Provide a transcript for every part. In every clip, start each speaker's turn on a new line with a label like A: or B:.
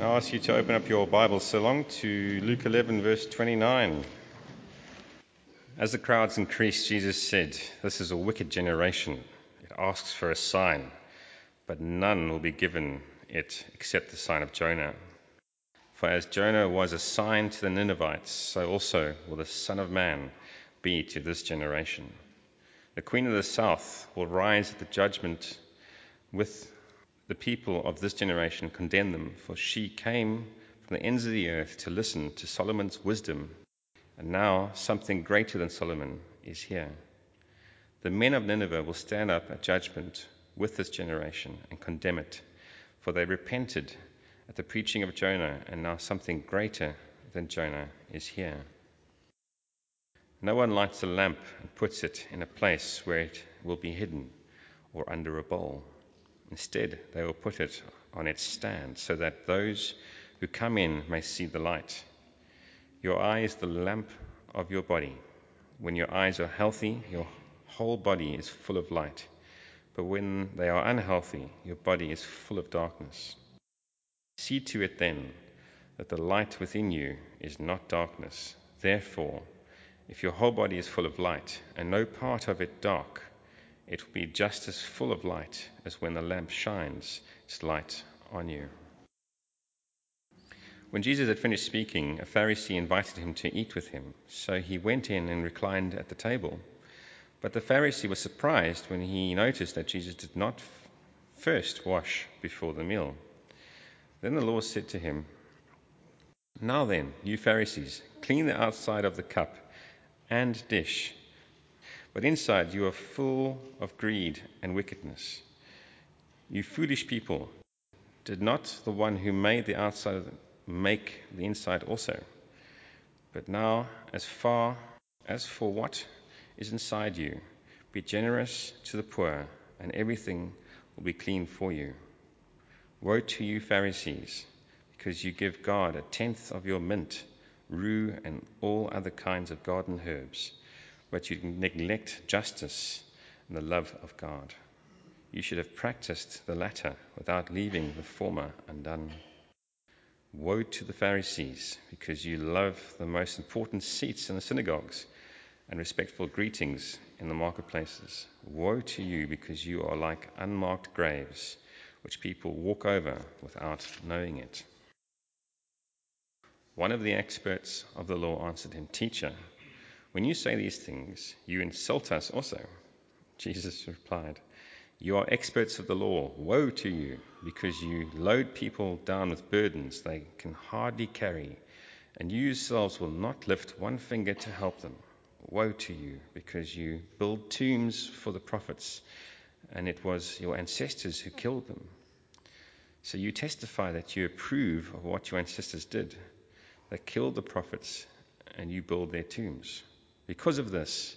A: I ask you to open up your Bibles so long to Luke 11, verse 29. As the crowds increased, Jesus said, This is a wicked generation. It asks for a sign, but none will be given it except the sign of Jonah. For as Jonah was a sign to the Ninevites, so also will the Son of Man be to this generation. The Queen of the South will rise at the judgment with the people of this generation condemn them, for she came from the ends of the earth to listen to Solomon's wisdom, and now something greater than Solomon is here. The men of Nineveh will stand up at judgment with this generation and condemn it, for they repented at the preaching of Jonah, and now something greater than Jonah is here. No one lights a lamp and puts it in a place where it will be hidden or under a bowl. Instead, they will put it on its stand so that those who come in may see the light. Your eye is the lamp of your body. When your eyes are healthy, your whole body is full of light. But when they are unhealthy, your body is full of darkness. See to it then that the light within you is not darkness. Therefore, if your whole body is full of light and no part of it dark, it will be just as full of light as when the lamp shines its light on you. When Jesus had finished speaking, a Pharisee invited him to eat with him. So he went in and reclined at the table. But the Pharisee was surprised when he noticed that Jesus did not first wash before the meal. Then the Lord said to him, Now then, you Pharisees, clean the outside of the cup and dish but inside you are full of greed and wickedness. You foolish people, did not the one who made the outside make the inside also? But now, as far as for what is inside you, be generous to the poor, and everything will be clean for you. Woe to you, Pharisees, because you give God a tenth of your mint, rue, and all other kinds of garden herbs but you neglect justice and the love of God. You should have practiced the latter without leaving the former undone. Woe to the Pharisees, because you love the most important seats in the synagogues and respectful greetings in the marketplaces. Woe to you, because you are like unmarked graves, which people walk over without knowing it. One of the experts of the law answered him, Teacher, when you say these things, you insult us also. Jesus replied, You are experts of the law. Woe to you, because you load people down with burdens they can hardly carry, and you yourselves will not lift one finger to help them. Woe to you, because you build tombs for the prophets, and it was your ancestors who killed them. So you testify that you approve of what your ancestors did. They killed the prophets, and you build their tombs. Because of this,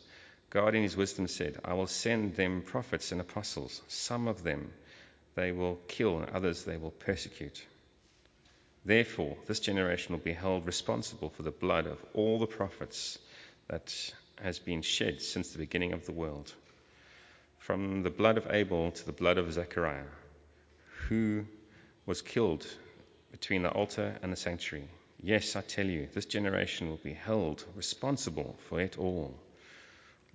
A: God in his wisdom said, I will send them prophets and apostles. Some of them they will kill, and others they will persecute. Therefore, this generation will be held responsible for the blood of all the prophets that has been shed since the beginning of the world, from the blood of Abel to the blood of Zechariah, who was killed between the altar and the sanctuary. Yes, I tell you, this generation will be held responsible for it all.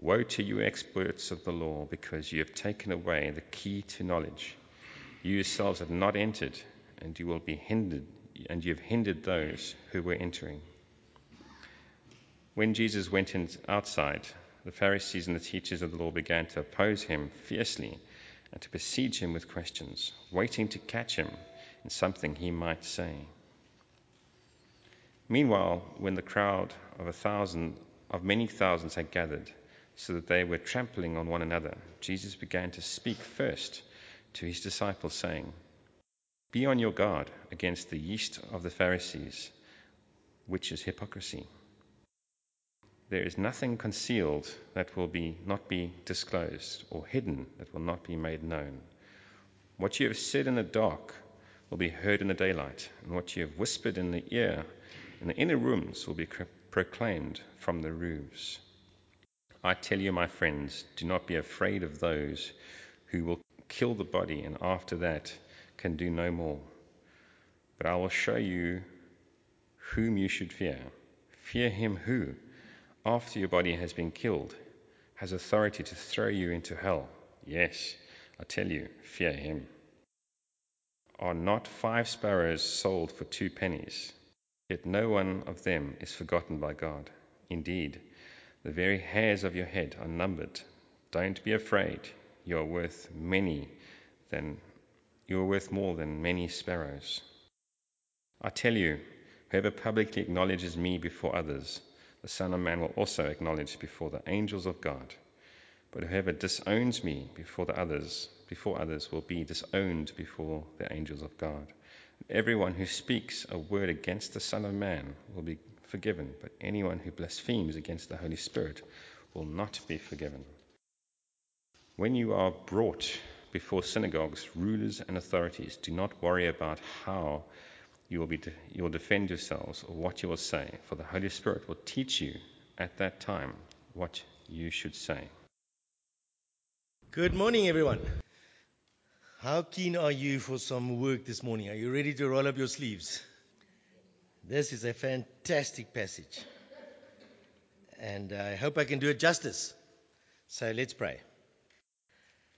A: Woe to you, experts of the law, because you have taken away the key to knowledge. You yourselves have not entered, and you will be hindered, and you have hindered those who were entering. When Jesus went in outside, the Pharisees and the teachers of the law began to oppose him fiercely and to besiege him with questions, waiting to catch him in something he might say. Meanwhile, when the crowd of a thousand, of many thousands had gathered, so that they were trampling on one another, Jesus began to speak first to his disciples, saying, Be on your guard against the yeast of the Pharisees, which is hypocrisy. There is nothing concealed that will be, not be disclosed, or hidden that will not be made known. What you have said in the dark will be heard in the daylight, and what you have whispered in the ear and the inner rooms will be proclaimed from the roofs. I tell you, my friends, do not be afraid of those who will kill the body and after that can do no more. But I will show you whom you should fear. Fear him who, after your body has been killed, has authority to throw you into hell. Yes, I tell you, fear him. Are not five sparrows sold for two pennies? Yet no one of them is forgotten by God. Indeed, the very hairs of your head are numbered. Don't be afraid. You are worth many than you are worth more than many sparrows. I tell you, whoever publicly acknowledges me before others, the Son of Man will also acknowledge before the angels of God. But whoever disowns me before the others, before others will be disowned before the angels of God. Everyone who speaks a word against the Son of Man will be forgiven, but anyone who blasphemes against the Holy Spirit will not be forgiven. When you are brought before synagogues, rulers, and authorities, do not worry about how you will, be de- you will defend yourselves or what you will say, for the Holy Spirit will teach you at that time what you should say.
B: Good morning, everyone. How keen are you for some work this morning? Are you ready to roll up your sleeves? This is a fantastic passage. And I hope I can do it justice. So let's pray.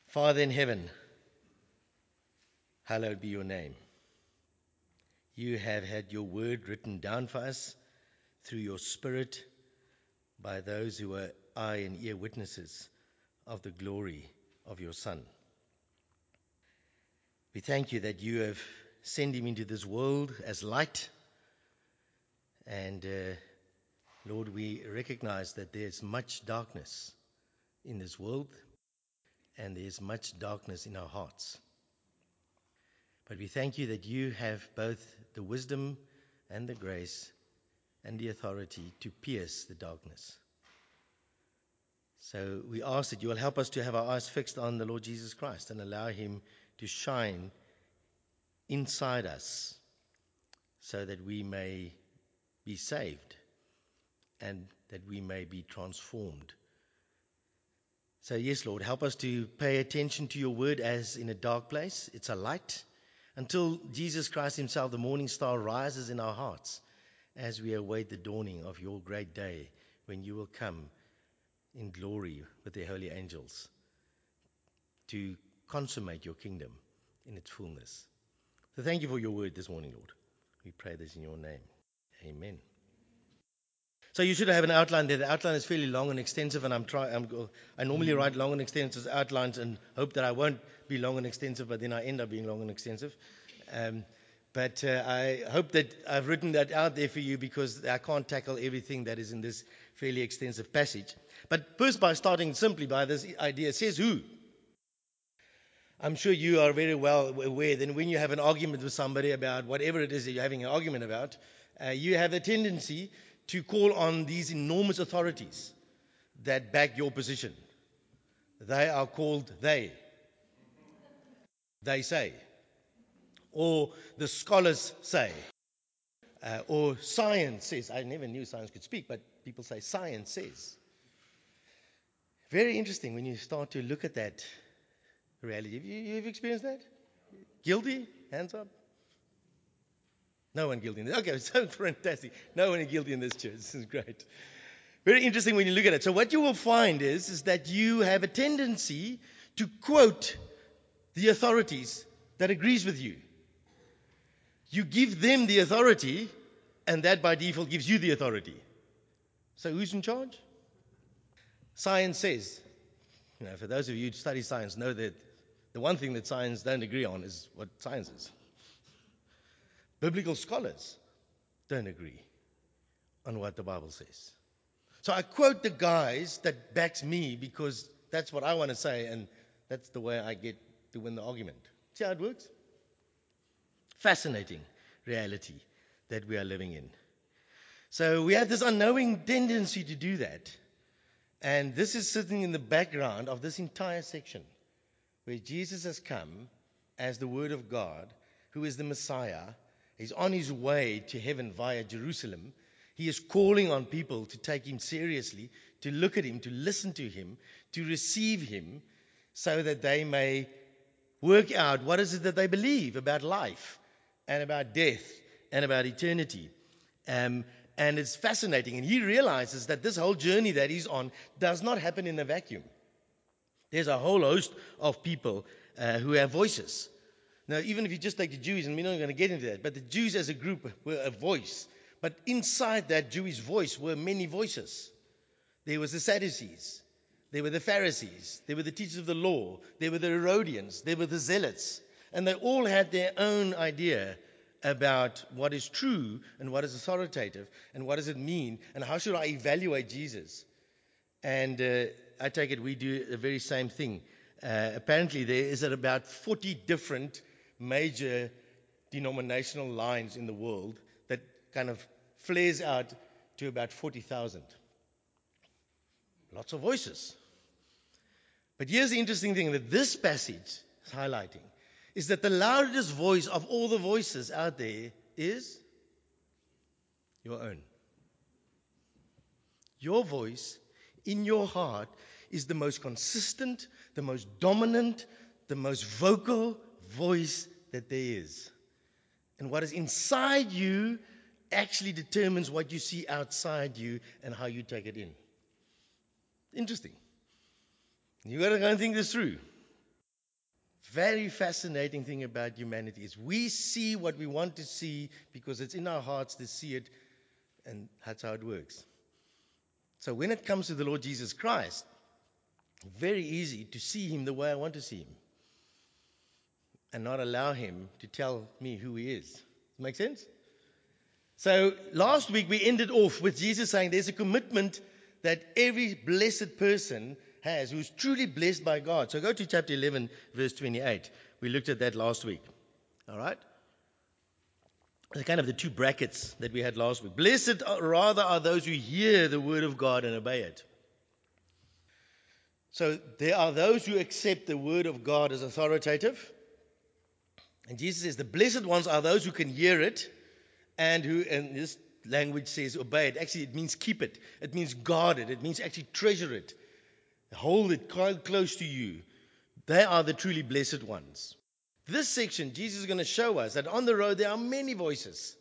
B: Father in heaven, hallowed be your name. You have had your word written down for us through your Spirit by those who are eye and ear witnesses of the glory of your Son. We thank you that you have sent him into this world as light. And uh, Lord, we recognize that there's much darkness in this world and there's much darkness in our hearts. But we thank you that you have both the wisdom and the grace and the authority to pierce the darkness. So we ask that you will help us to have our eyes fixed on the Lord Jesus Christ and allow him to shine inside us so that we may be saved and that we may be transformed. So, yes, Lord, help us to pay attention to your word as in a dark place. It's a light until Jesus Christ Himself, the morning star, rises in our hearts as we await the dawning of your great day when you will come in glory with the holy angels to consummate your kingdom in its fullness. So, thank you for your word this morning, Lord. We pray this in your name. Amen. So you should have an outline there. The outline is fairly long and extensive, and I'm trying. I'm, I normally write long and extensive outlines and hope that I won't be long and extensive, but then I end up being long and extensive. Um, but uh, I hope that I've written that out there for you because I can't tackle everything that is in this fairly extensive passage. But first, by starting simply by this idea, says who? I'm sure you are very well aware that when you have an argument with somebody about whatever it is that you're having an argument about, uh, you have a tendency to call on these enormous authorities that back your position. They are called they. They say. Or the scholars say. Uh, or science says. I never knew science could speak, but people say science says. Very interesting when you start to look at that reality. Have you, you've experienced that? Guilty? Hands up. No one guilty in this. Okay, so fantastic. No one guilty in this church. This is great. Very interesting when you look at it. So what you will find is, is that you have a tendency to quote the authorities that agrees with you. You give them the authority, and that by default gives you the authority. So who's in charge? Science says. You know, for those of you who study science, know that the one thing that science don't agree on is what science is. Biblical scholars don't agree on what the Bible says. So I quote the guys that backs me because that's what I want to say, and that's the way I get to win the argument. See how it works? Fascinating reality that we are living in. So we have this unknowing tendency to do that. And this is sitting in the background of this entire section where Jesus has come as the Word of God, who is the Messiah. He's on his way to heaven via Jerusalem. He is calling on people to take him seriously, to look at him, to listen to him, to receive him, so that they may work out what is it that they believe about life and about death and about eternity. Um, and it's fascinating. And he realizes that this whole journey that he's on does not happen in a vacuum. There's a whole host of people uh, who have voices. Now, even if you just take the Jews, and we're not going to get into that, but the Jews as a group were a voice. But inside that Jewish voice were many voices. There was the Sadducees, there were the Pharisees, there were the teachers of the law, there were the Herodians, there were the Zealots, and they all had their own idea about what is true and what is authoritative and what does it mean and how should I evaluate Jesus. And uh, I take it we do the very same thing. Uh, apparently, there is about 40 different major denominational lines in the world that kind of flares out to about 40,000. Lots of voices. But here's the interesting thing that this passage is highlighting is that the loudest voice of all the voices out there is your own. Your voice in your heart is the most consistent, the most dominant, the most vocal voice that there is. And what is inside you actually determines what you see outside you and how you take it in. Interesting. You got to go and think this through. Very fascinating thing about humanity is we see what we want to see because it's in our hearts to see it, and that's how it works. So when it comes to the Lord Jesus Christ, very easy to see him the way I want to see him and not allow him to tell me who he is. Make sense? So last week we ended off with Jesus saying there's a commitment that every blessed person has who's truly blessed by God. So go to chapter 11, verse 28. We looked at that last week. All right? The kind of the two brackets that we had last week. Blessed rather are those who hear the word of God and obey it. So there are those who accept the word of God as authoritative. And Jesus says the blessed ones are those who can hear it and who, and this language says obey it. Actually, it means keep it. It means guard it. It means actually treasure it. Hold it close to you. They are the truly blessed ones. This section, Jesus is going to show us that on the road there are many voices,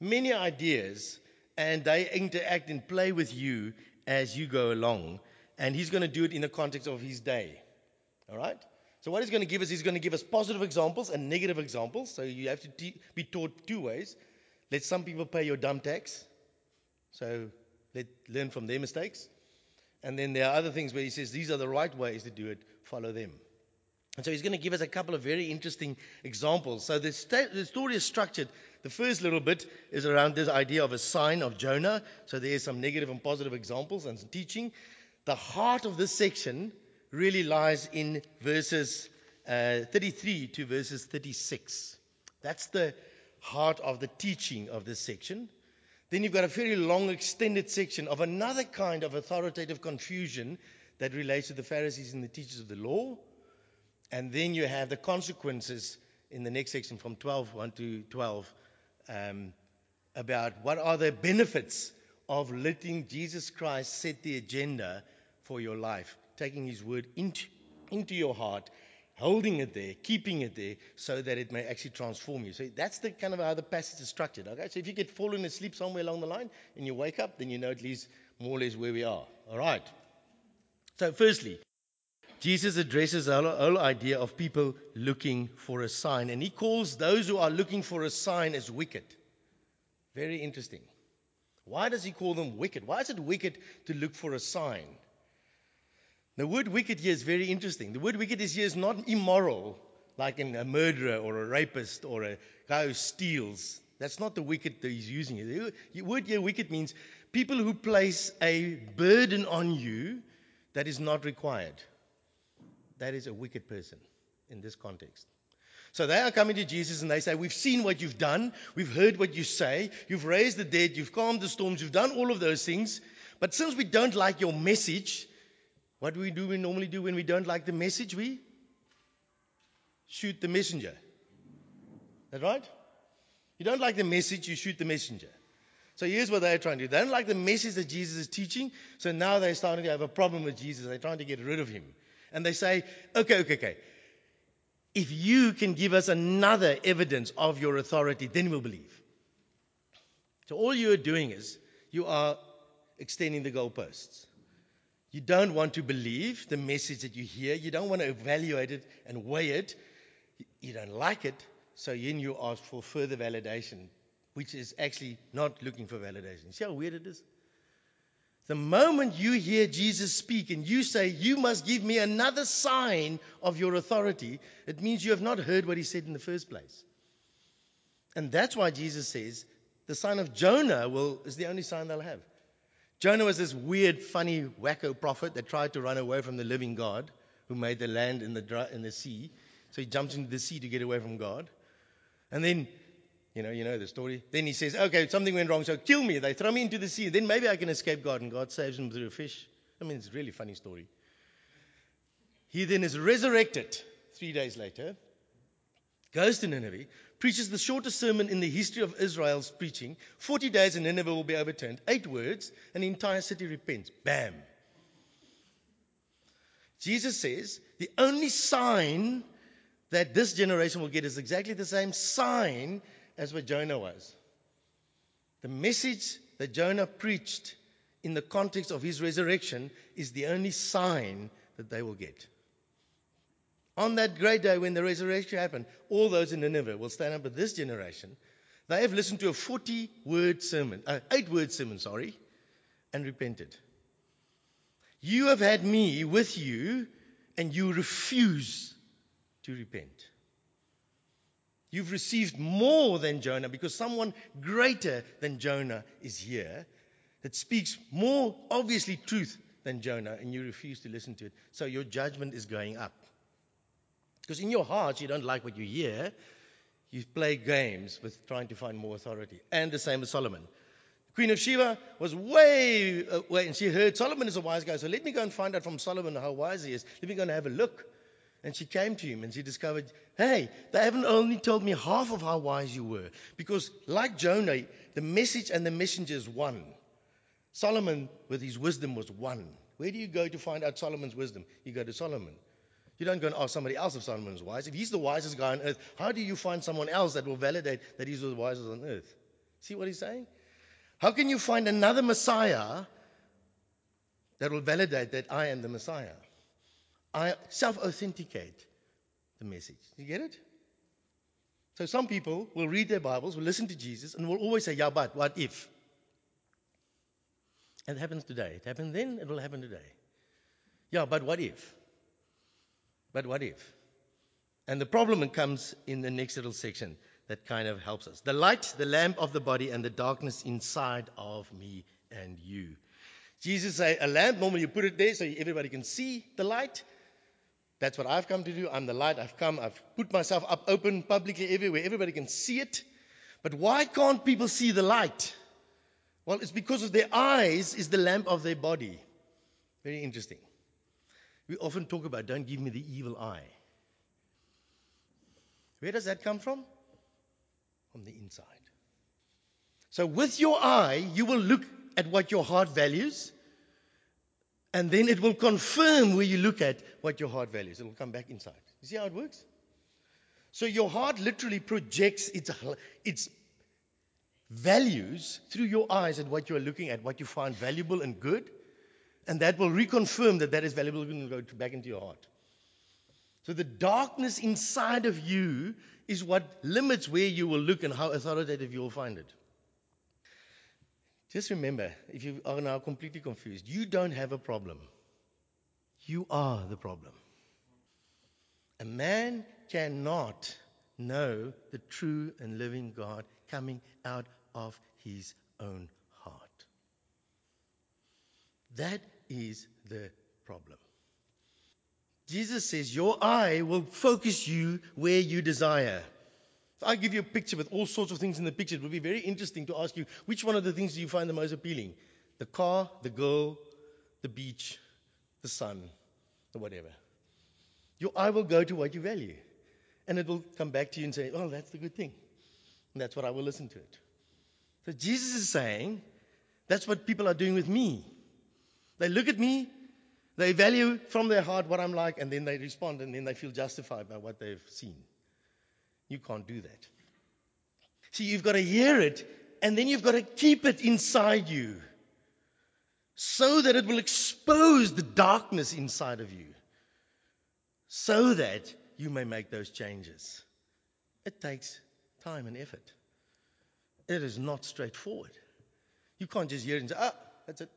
B: many ideas, and they interact and play with you as you go along. And he's going to do it in the context of his day. All right? So, what he's going to give us, he's going to give us positive examples and negative examples. So, you have to te- be taught two ways. Let some people pay your dumb tax. So, let learn from their mistakes. And then there are other things where he says these are the right ways to do it, follow them. And so he's going to give us a couple of very interesting examples. So the, the story is structured. The first little bit is around this idea of a sign of Jonah. So there's some negative and positive examples and some teaching. The heart of this section really lies in verses uh, 33 to verses 36. That's the heart of the teaching of this section. Then you've got a very long, extended section of another kind of authoritative confusion that relates to the Pharisees and the teachers of the law. And then you have the consequences in the next section from 12, 1 to 12, um, about what are the benefits of letting Jesus Christ set the agenda for your life, taking his word into, into your heart holding it there, keeping it there, so that it may actually transform you. So that's the kind of how the passage is structured. Okay, so if you get fallen asleep somewhere along the line and you wake up, then you know at least more or less where we are. All right. So firstly, Jesus addresses the whole, whole idea of people looking for a sign, and he calls those who are looking for a sign as wicked. Very interesting. Why does he call them wicked? Why is it wicked to look for a sign? The word wicked here is very interesting. The word wicked is here is not immoral, like in a murderer or a rapist or a guy who steals. That's not the wicked that he's using here. The word here, wicked, means people who place a burden on you that is not required. That is a wicked person in this context. So they are coming to Jesus and they say, We've seen what you've done. We've heard what you say. You've raised the dead. You've calmed the storms. You've done all of those things. But since we don't like your message, what do we do? We normally do when we don't like the message, we shoot the messenger. That right? You don't like the message, you shoot the messenger. So here's what they're trying to do. They don't like the message that Jesus is teaching, so now they're starting to have a problem with Jesus. They're trying to get rid of him. And they say, okay, okay, okay. if you can give us another evidence of your authority, then we'll believe. So all you are doing is you are extending the goalposts. You don't want to believe the message that you hear. You don't want to evaluate it and weigh it. You don't like it. So then you ask for further validation, which is actually not looking for validation. See how weird it is? The moment you hear Jesus speak and you say, You must give me another sign of your authority, it means you have not heard what he said in the first place. And that's why Jesus says, The sign of Jonah will, is the only sign they'll have. Jonah was this weird, funny, wacko prophet that tried to run away from the living God who made the land in the, dry, in the sea. So he jumped into the sea to get away from God. And then, you know, you know the story. Then he says, okay, something went wrong, so kill me. They throw me into the sea. Then maybe I can escape God. And God saves him through a fish. I mean, it's a really funny story. He then is resurrected three days later, goes to Nineveh, preaches the shortest sermon in the history of Israel's preaching. 40 days and Nineveh will be overturned. Eight words, and the entire city repents. Bam. Jesus says the only sign that this generation will get is exactly the same sign as what Jonah was. The message that Jonah preached in the context of his resurrection is the only sign that they will get. On that great day when the resurrection happened, all those in Nineveh will stand up with this generation. They have listened to a 40 word sermon, uh, eight word sermon, sorry, and repented. You have had me with you, and you refuse to repent. You've received more than Jonah because someone greater than Jonah is here that speaks more obviously truth than Jonah, and you refuse to listen to it. So your judgment is going up. Because in your heart, you don't like what you hear. You play games with trying to find more authority. And the same with Solomon. Queen of Sheba was way uh, away, and she heard Solomon is a wise guy. So let me go and find out from Solomon how wise he is. Let me go and have a look. And she came to him and she discovered, hey, they haven't only told me half of how wise you were. Because, like Jonah, the message and the messenger is one. Solomon, with his wisdom, was one. Where do you go to find out Solomon's wisdom? You go to Solomon. You don't go and ask somebody else if Solomon's wise. If he's the wisest guy on earth, how do you find someone else that will validate that he's the wisest on earth? See what he's saying? How can you find another Messiah that will validate that I am the Messiah? I self authenticate the message. You get it? So some people will read their Bibles, will listen to Jesus, and will always say, Yeah, but what if? And it happens today. It happened then, it will happen today. Yeah, but what if? But what if? And the problem comes in the next little section that kind of helps us. The light, the lamp of the body, and the darkness inside of me and you. Jesus say a lamp, normally you put it there so everybody can see the light. That's what I've come to do. I'm the light. I've come, I've put myself up open publicly everywhere. Everybody can see it. But why can't people see the light? Well, it's because of their eyes is the lamp of their body. Very interesting. We often talk about don't give me the evil eye. Where does that come from? From the inside. So, with your eye, you will look at what your heart values, and then it will confirm where you look at what your heart values. It will come back inside. You see how it works? So, your heart literally projects its, its values through your eyes at what you are looking at, what you find valuable and good. And that will reconfirm that that is valuable and go back into your heart. So the darkness inside of you is what limits where you will look and how authoritative you will find it. Just remember, if you are now completely confused, you don't have a problem. You are the problem. A man cannot know the true and living God coming out of his own heart. That is the problem. Jesus says, Your eye will focus you where you desire. If I give you a picture with all sorts of things in the picture, it would be very interesting to ask you which one of the things do you find the most appealing? The car, the girl, the beach, the sun, or whatever. Your eye will go to what you value. And it will come back to you and say, Oh, that's the good thing. And that's what I will listen to it. So Jesus is saying, That's what people are doing with me. They look at me, They value from their heart what I'm like, and then they respond, and then they feel justified by what they've seen. You can't do that. See, you've got to hear it, and then you've got to keep it inside you so that it will expose the darkness inside of you, so that you may make those changes. It takes time and effort. It is not straightforward. You can't just hear it and say, ah, that's it.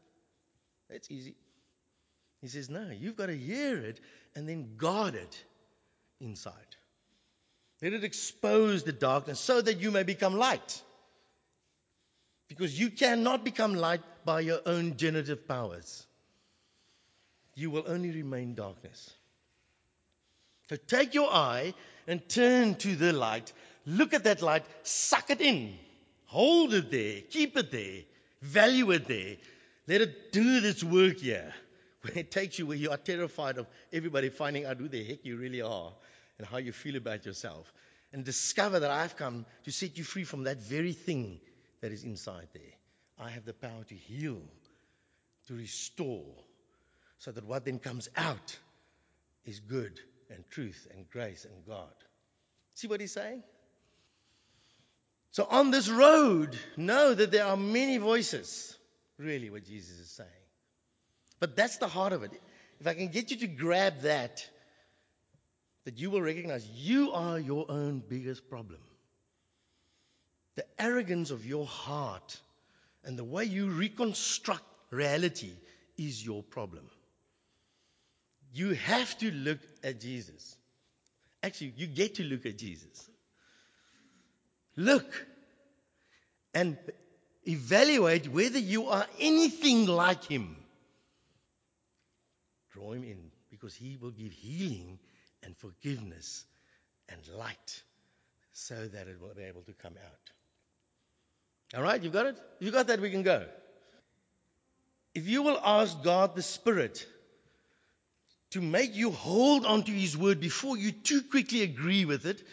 B: That's easy. He says, no, you've got to hear it and then guard it inside. Let it expose the darkness so that you may become light. Because you cannot become light by your own generative powers. You will only remain darkness. So take your eye and turn to the light. Look at that light, suck it in, hold it there, keep it there, value it there. Let it do this work here. When it takes you where you are terrified of everybody finding out who the heck you really are and how you feel about yourself. And discover that I've come to set you free from that very thing that is inside there. I have the power to heal, to restore, so that what then comes out is good and truth and grace and God. See what he's saying? So on this road, know that there are many voices, really, what Jesus is saying. But that's the heart of it. If I can get you to grab that, that you will recognize you are your own biggest problem. The arrogance of your heart and the way you reconstruct reality is your problem. You have to look at Jesus. Actually, you get to look at Jesus. Look and evaluate whether you are anything like him. Draw him in because he will give healing and forgiveness and light so that it will be able to come out. All right, you've got it? You got that, we can go. If you will ask God the Spirit to make you hold on to His word before you too quickly agree with it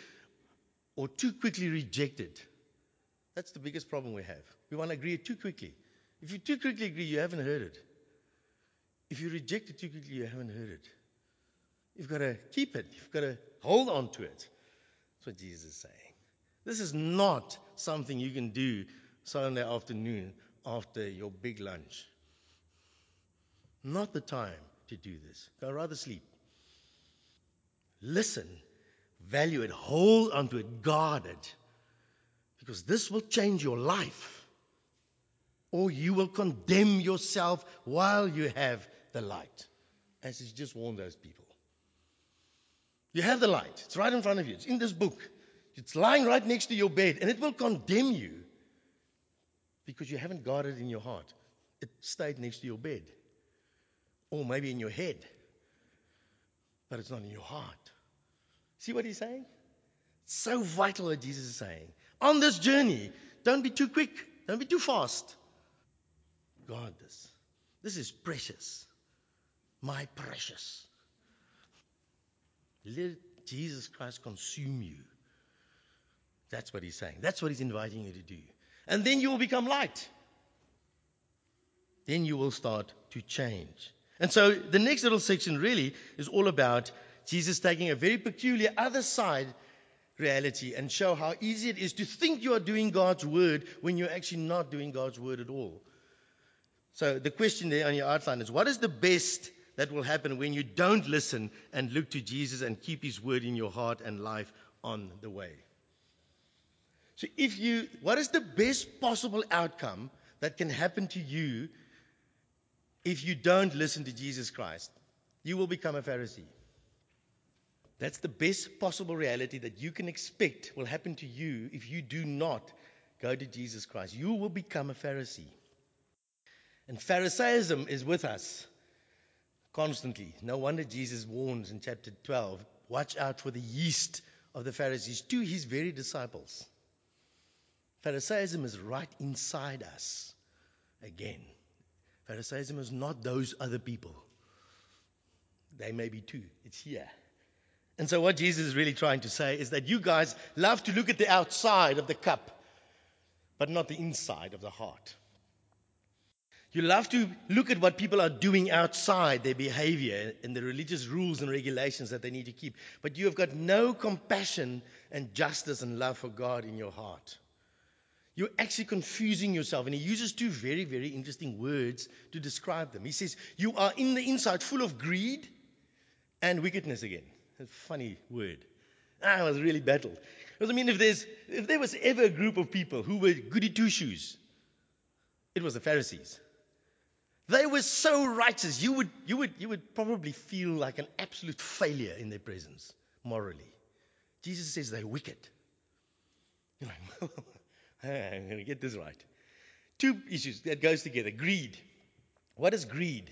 B: or too quickly reject it, that's the biggest problem we have. We want to agree too quickly. If you too quickly agree, you haven't heard it. If you reject it too quickly, you haven't heard it. You've got to keep it, you've got to hold on to it. That's what Jesus is saying. This is not something you can do Sunday afternoon after your big lunch. Not the time to do this. Go rather sleep. Listen, value it, hold onto it, guard it. Because this will change your life. Or you will condemn yourself while you have the light. As he's just warned those people. You have the light, it's right in front of you, it's in this book. It's lying right next to your bed, and it will condemn you because you haven't got it in your heart. It stayed next to your bed, or maybe in your head, but it's not in your heart. See what he's saying? so vital what Jesus is saying. On this journey, don't be too quick, don't be too fast. Guard this. This is precious. My precious. Let Jesus Christ consume you. That's what he's saying. That's what he's inviting you to do and then you will become light. Then you will start to change. And so the next little section really is all about Jesus taking a very peculiar other side reality and show how easy it is to think you are doing God's word when you're actually not doing God's word at all. So the question there on your outline is what is the best that will happen when you don't listen and look to Jesus and keep his word in your heart and life on the way? So, if you, what is the best possible outcome that can happen to you if you don't listen to Jesus Christ? You will become a Pharisee. That's the best possible reality that you can expect will happen to you if you do not go to Jesus Christ. You will become a Pharisee. And Pharisaism is with us constantly. No wonder Jesus warns in chapter 12 watch out for the yeast of the Pharisees to his very disciples. Pharisaism is right inside us again. Pharisaism is not those other people. They may be too. It's here. And so, what Jesus is really trying to say is that you guys love to look at the outside of the cup, but not the inside of the heart. You love to look at what people are doing outside, their behavior, and the religious rules and regulations that they need to keep. But you have got no compassion and justice and love for God in your heart. You're actually confusing yourself. And he uses two very, very interesting words to describe them. He says, You are in the inside full of greed and wickedness again. A funny word. I was really battled. Because I mean, if, there's, if there was ever a group of people who were goody two shoes, it was the Pharisees. They were so righteous, you would, you, would, you would probably feel like an absolute failure in their presence morally. Jesus says they're wicked. You're like, I'm going to get this right. Two issues that goes together. Greed. What is greed?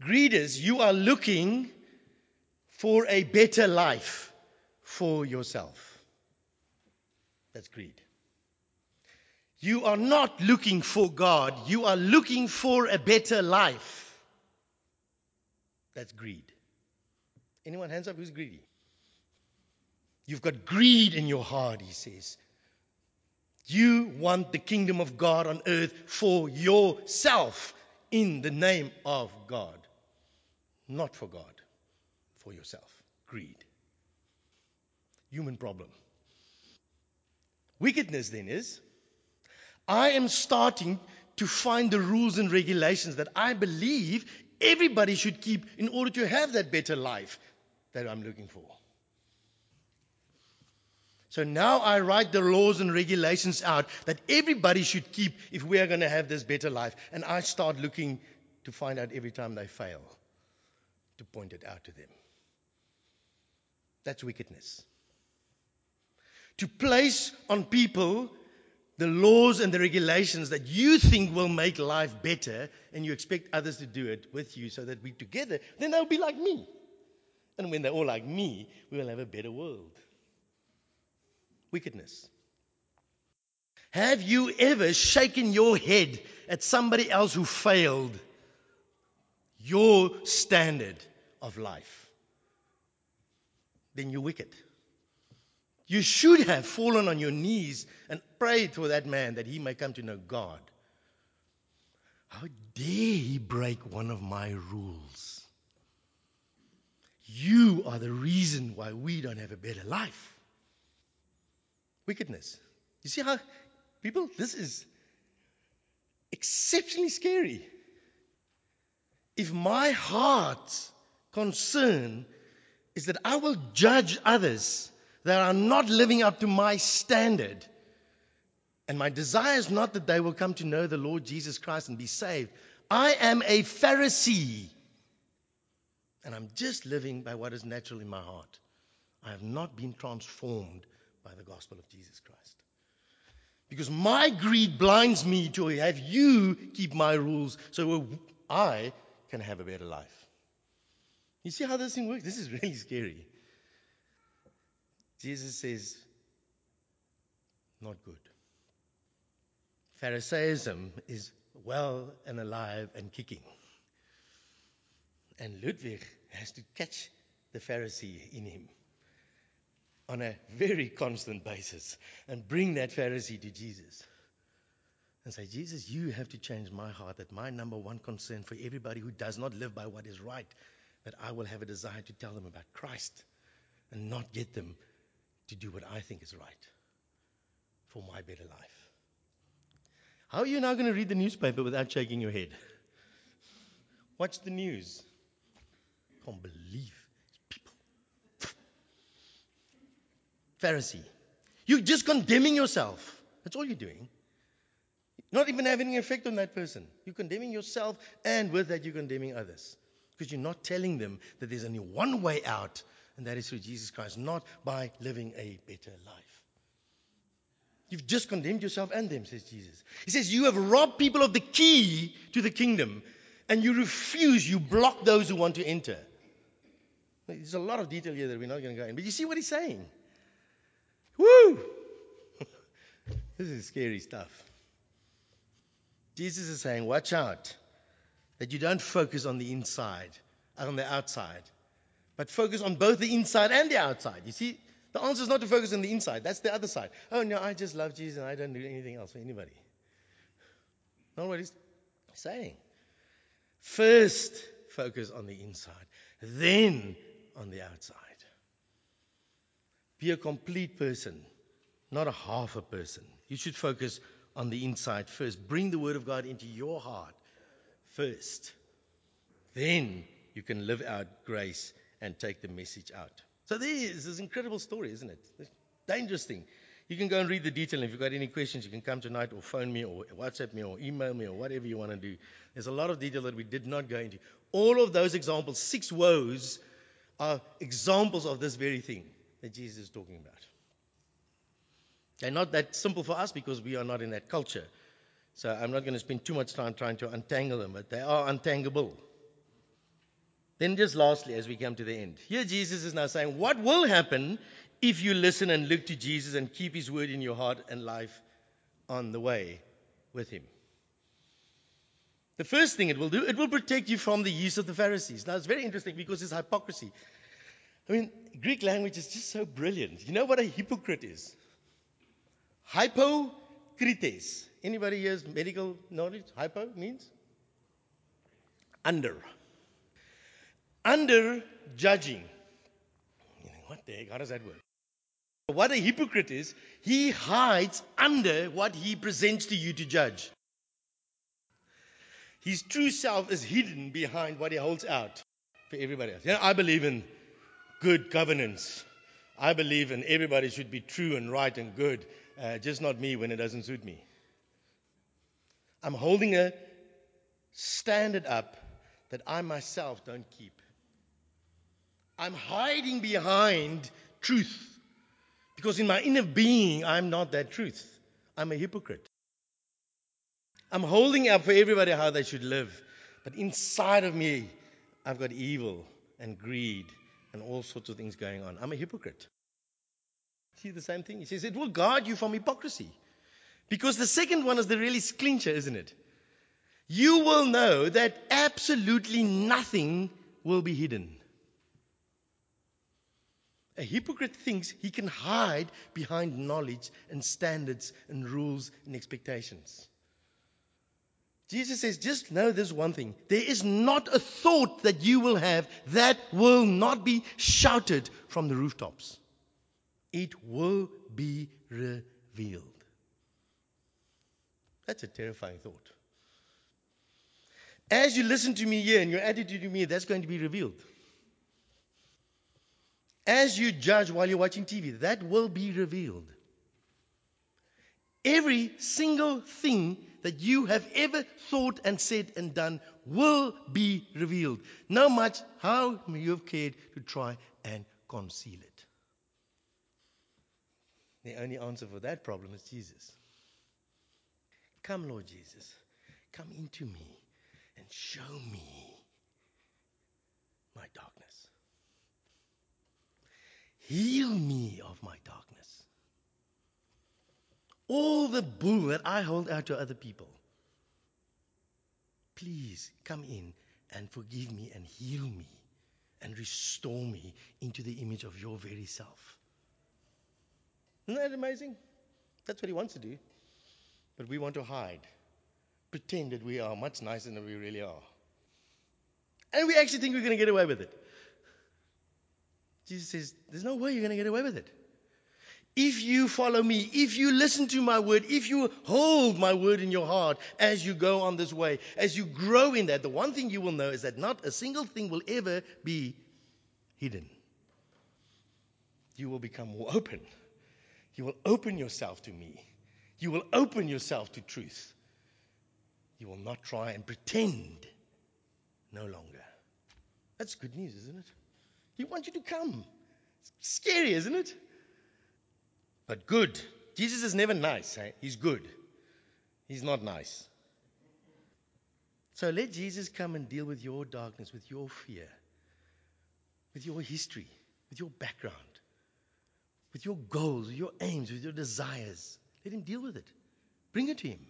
B: Greed is you are looking for a better life for yourself. That's greed. You are not looking for God, you are looking for a better life. That's greed. Anyone hands up who's greedy? You've got greed in your heart, he says. You want the kingdom of God on earth for yourself in the name of God. Not for God, for yourself. Greed. Human problem. Wickedness then is I am starting to find the rules and regulations that I believe everybody should keep in order to have that better life that I'm looking for. So now I write the laws and regulations out that everybody should keep if we are going to have this better life. And I start looking to find out every time they fail to point it out to them. That's wickedness. To place on people the laws and the regulations that you think will make life better and you expect others to do it with you so that we together, then they'll be like me. And when they're all like me, we will have a better world. Wickedness. Have you ever shaken your head at somebody else who failed your standard of life? Then you're wicked. You should have fallen on your knees and prayed for that man that he may come to know God. How dare he break one of my rules? You are the reason why we don't have a better life. Wickedness. You see how, people, this is exceptionally scary. If my heart's concern is that I will judge others that are not living up to my standard. And my desire is not that they will come to know the Lord Jesus Christ and be saved. I am a Pharisee. And I'm just living by what is natural in my heart. I have not been transformed by the gospel of Jesus Christ. Because my greed blinds me to have you keep my rules so I can have a better life. You see how this thing works? This is really scary. Jesus says, not good. Pharisaism is well and alive and kicking. And Ludwig has to catch the Pharisee in him on a very constant basis and bring that Pharisee to Jesus and say, Jesus, you have to change my heart, that my number one concern for everybody who does not live by what is right, that I will have a desire to tell them about Christ and not get them to do what I think is right for my better life. How are you now going to read the newspaper without shaking your head? Watch the news. Can't believe people. Pharisee. You're just condemning yourself. That's all you're doing. Not even having an effect on that person. You're condemning yourself, and with that, you're condemning others. Because you're not telling them that there's only one way out and that is through Jesus Christ, not by living a better life. You've just condemned yourself and them, says Jesus. He says, You have robbed people of the key to the kingdom, and you refuse, you block those who want to enter. There's a lot of detail here that we're not going to go in, but you see what he's saying? Woo! this is scary stuff. Jesus is saying, Watch out that you don't focus on the inside, on the outside, but focus on both the inside and the outside. You see, the answer is not to focus on the inside. That's the other side. Oh, no, I just love Jesus and I don't do anything else for anybody. No he's saying. First, focus on the inside, then on the outside. Be a complete person, not a half a person. You should focus on the inside first. Bring the Word of God into your heart first. Then you can live out grace and take the message out. So there is this incredible story, isn't it? This dangerous thing. You can go and read the detail. If you've got any questions, you can come tonight or phone me or WhatsApp me or email me or whatever you want to do. There's a lot of detail that we did not go into. All of those examples, six woes, are examples of this very thing that Jesus is talking about. They're not that simple for us because we are not in that culture. So I'm not going to spend too much time trying to untangle them, but they are untangable. Then, just lastly, as we come to the end, here Jesus is now saying, What will happen if you listen and look to Jesus and keep his word in your heart and life on the way with him? The first thing it will do, it will protect you from the use of the Pharisees. Now, it's very interesting because it's hypocrisy. I mean, Greek language is just so brilliant. You know what a hypocrite is? Hypokrites. Anybody here's medical knowledge? Hypo means? Under. Under judging. What the heck? How does that work? What a hypocrite is, he hides under what he presents to you to judge. His true self is hidden behind what he holds out for everybody else. Yeah, I believe in good governance. I believe in everybody should be true and right and good, uh, just not me when it doesn't suit me. I'm holding a standard up that I myself don't keep. I'm hiding behind truth because in my inner being, I'm not that truth. I'm a hypocrite. I'm holding up for everybody how they should live, but inside of me, I've got evil and greed and all sorts of things going on. I'm a hypocrite. See the same thing? He says it will guard you from hypocrisy. Because the second one is the really clincher, isn't it? You will know that absolutely nothing will be hidden. A hypocrite thinks he can hide behind knowledge and standards and rules and expectations. Jesus says, just know this one thing. There is not a thought that you will have that will not be shouted from the rooftops. It will be revealed. That's a terrifying thought. As you listen to me here and your attitude to me, that's going to be revealed. As you judge while you're watching TV, that will be revealed. Every single thing that you have ever thought and said and done will be revealed, no matter how you have cared to try and conceal it. The only answer for that problem is Jesus. Come, Lord Jesus, come into me and show me my darkness. Heal me of my darkness all the bull that I hold out to other people. Please come in and forgive me and heal me and restore me into the image of your very self. Isn't that amazing? That's what he wants to do. But we want to hide, pretend that we are much nicer than we really are. And we actually think we're going to get away with it. Jesus says, There's no way you're going to get away with it. If you follow me, if you listen to my word, if you hold my word in your heart as you go on this way, as you grow in that, the one thing you will know is that not a single thing will ever be hidden. You will become more open. You will open yourself to me. You will open yourself to truth. You will not try and pretend no longer. That's good news, isn't it? He wants you to come. It's scary, isn't it? But good. Jesus is never nice. Eh? He's good. He's not nice. So let Jesus come and deal with your darkness, with your fear, with your history, with your background, with your goals, with your aims, with your desires. Let him deal with it. Bring it to him.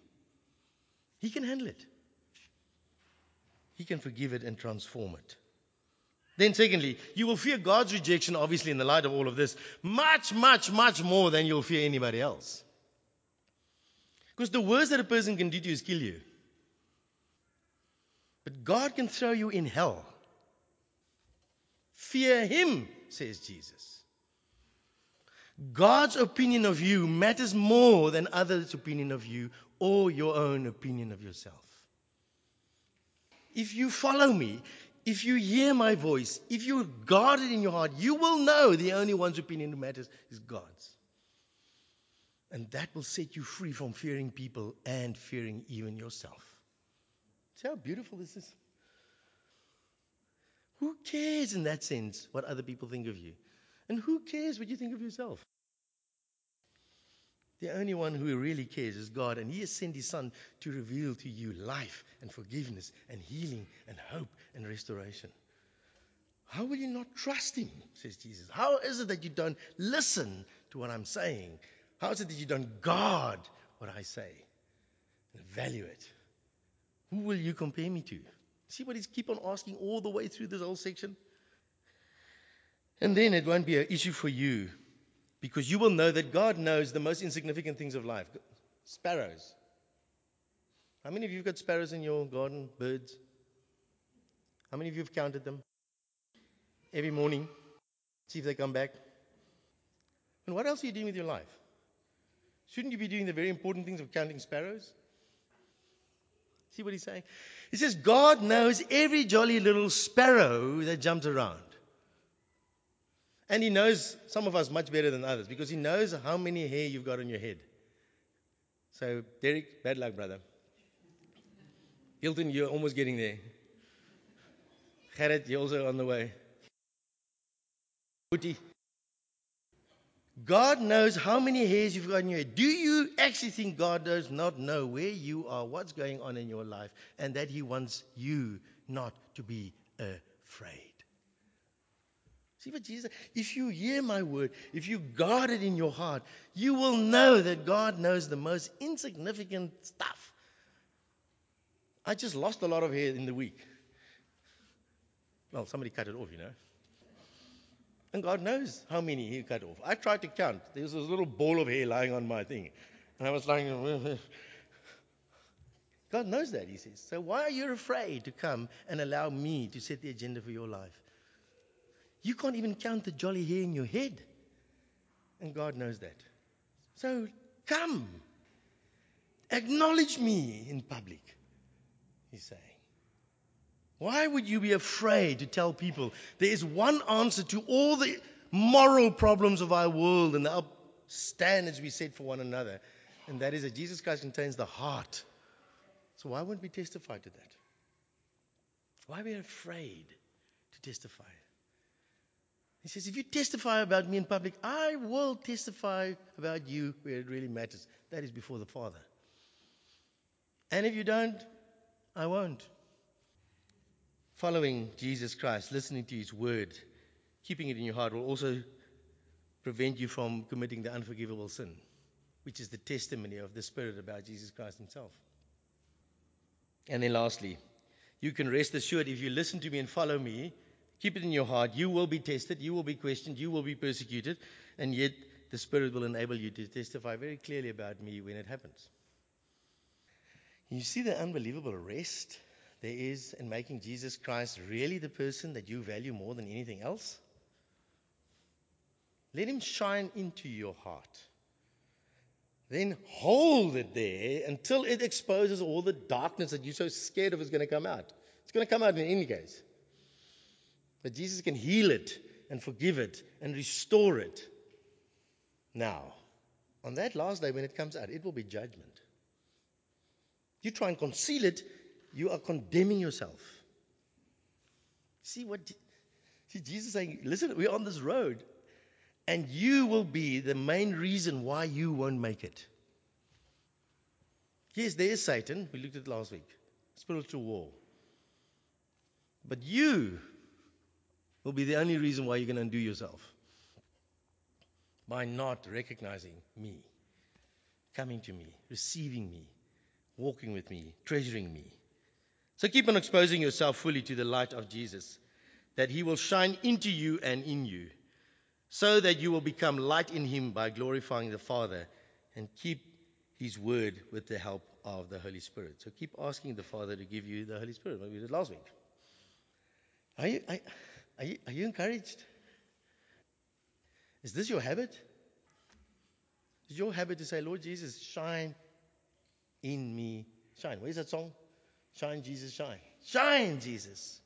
B: He can handle it. He can forgive it and transform it. Then, secondly, you will fear God's rejection, obviously, in the light of all of this, much, much, much more than you'll fear anybody else. Because the worst that a person can do to you is kill you. But God can throw you in hell. Fear Him, says Jesus. God's opinion of you matters more than others' opinion of you or your own opinion of yourself. If you follow me, if you hear my voice, if you guard it in your heart, you will know the only one's opinion who matters is God's. And that will set you free from fearing people and fearing even yourself. See how beautiful this is? Who cares in that sense what other people think of you? And who cares what you think of yourself? The only one who really cares is God, and He has sent His Son to reveal to you life and forgiveness and healing and hope and restoration. How will you not trust Him? says Jesus. How is it that you don't listen to what I'm saying? How is it that you don't guard what I say and value it? Who will you compare me to? See what he's keep on asking all the way through this whole section? And then it won't be an issue for you because you will know that God knows the most insignificant things of life. Sparrows. How many of you have got sparrows in your garden? Birds? How many of you have counted them? Every morning. See if they come back. And what else are you doing with your life? Shouldn't you be doing the very important things of counting sparrows? See what he's saying? He says, God knows every jolly little sparrow that jumps around. And he knows some of us much better than others because he knows how many hair you've got on your head. So, Derek, bad luck, brother. Hilton, you're almost getting there. Gerrit, you're also on the way. Booty. God knows how many hairs you've got in your head. Do you actually think God does not know where you are, what's going on in your life, and that He wants you not to be afraid? See what Jesus If you hear my word, if you guard it in your heart, you will know that God knows the most insignificant stuff. I just lost a lot of hair in the week. Well, somebody cut it off, you know. And God knows how many He cut off. I tried to count. There was this little ball of hair lying on my thing. And I was like, God knows that, He says. So why are you afraid to come and allow me to set the agenda for your life? You can't even count the jolly hair in your head. And God knows that. So come. Acknowledge me in public, He's saying. Why would you be afraid to tell people there is one answer to all the moral problems of our world and the standards we set for one another? And that is that Jesus Christ contains the heart. So why wouldn't we testify to that? Why are we afraid to testify? He says, if you testify about me in public, I will testify about you where it really matters. That is before the Father. And if you don't, I won't following Jesus Christ, listening to his word, keeping it in your heart will also prevent you from committing the unforgivable sin, which is the testimony of the Spirit about Jesus Christ himself. And then lastly, you can rest assured if you listen to me and follow me, keep it in your heart, you will be tested, you will be questioned, you will be persecuted, and yet the Spirit will enable you to testify very clearly about me when it happens. You see the unbelievable rest there is in making Jesus Christ really the person that you value more than anything else? Let him shine into your heart. Then hold it there until it exposes all the darkness that you're so scared of is going to come out. It's going to come out in any case. But Jesus can heal it and forgive it and restore it. Now, on that last day when it comes out, it will be judgment. You try and conceal it, you are condemning yourself. See what see Jesus saying, listen, we're on this road, and you will be the main reason why you won't make it. Yes, there is Satan. We looked at it last week. Spiritual war. But you will be the only reason why you're going to undo yourself. By not recognizing me, coming to me, receiving me, walking with me, treasuring me. So keep on exposing yourself fully to the light of Jesus, that he will shine into you and in you, so that you will become light in him by glorifying the Father and keep His Word with the help of the Holy Spirit. So keep asking the Father to give you the Holy Spirit, like we did last week. You, are, are you, are you encouraged? Is this your habit? Is your habit to say, Lord Jesus, shine in me? Shine. Where's that song? Shine, Jesus, shine. Shine, Jesus.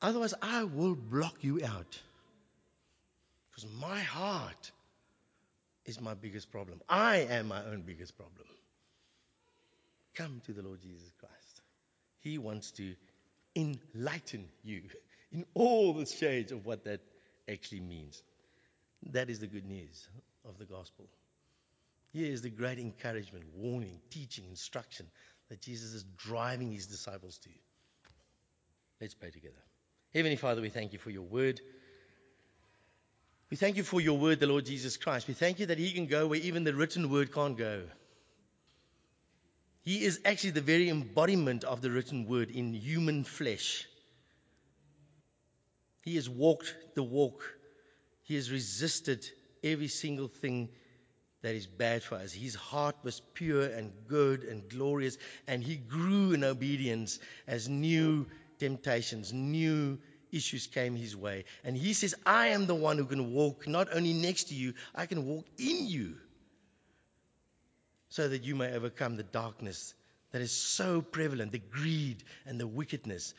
B: Otherwise, I will block you out. Because my heart is my biggest problem. I am my own biggest problem. Come to the Lord Jesus Christ. He wants to enlighten you in all the shades of what that actually means. That is the good news of the gospel. Here is the great encouragement, warning, teaching, instruction that Jesus is driving his disciples to. Let's pray together. Heavenly Father, we thank you for your word. We thank you for your word, the Lord Jesus Christ. We thank you that he can go where even the written word can't go. He is actually the very embodiment of the written word in human flesh. He has walked the walk. He has resisted every single thing that is bad for us. His heart was pure and good and glorious, and he grew in obedience as new temptations, new issues came his way. And he says, I am the one who can walk not only next to you, I can walk in you so that you may overcome the darkness that is so prevalent the greed and the wickedness.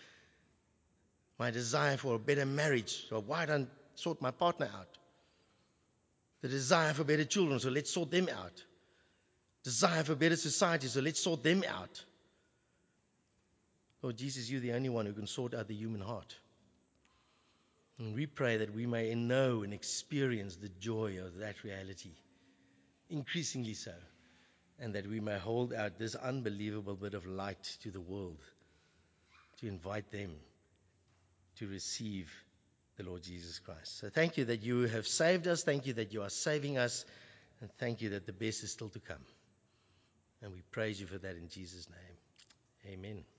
B: My desire for a better marriage, so why don't sort my partner out? The desire for better children, so let's sort them out. Desire for better society, so let's sort them out. Lord Jesus, you're the only one who can sort out the human heart. And we pray that we may know and experience the joy of that reality, increasingly so and that we may hold out this unbelievable bit of light to the world to invite them to receive the Lord Jesus Christ. So thank you that you have saved us. Thank you that you are saving us. And thank you that the best is still to come. And we praise you for that in Jesus' name. Amen.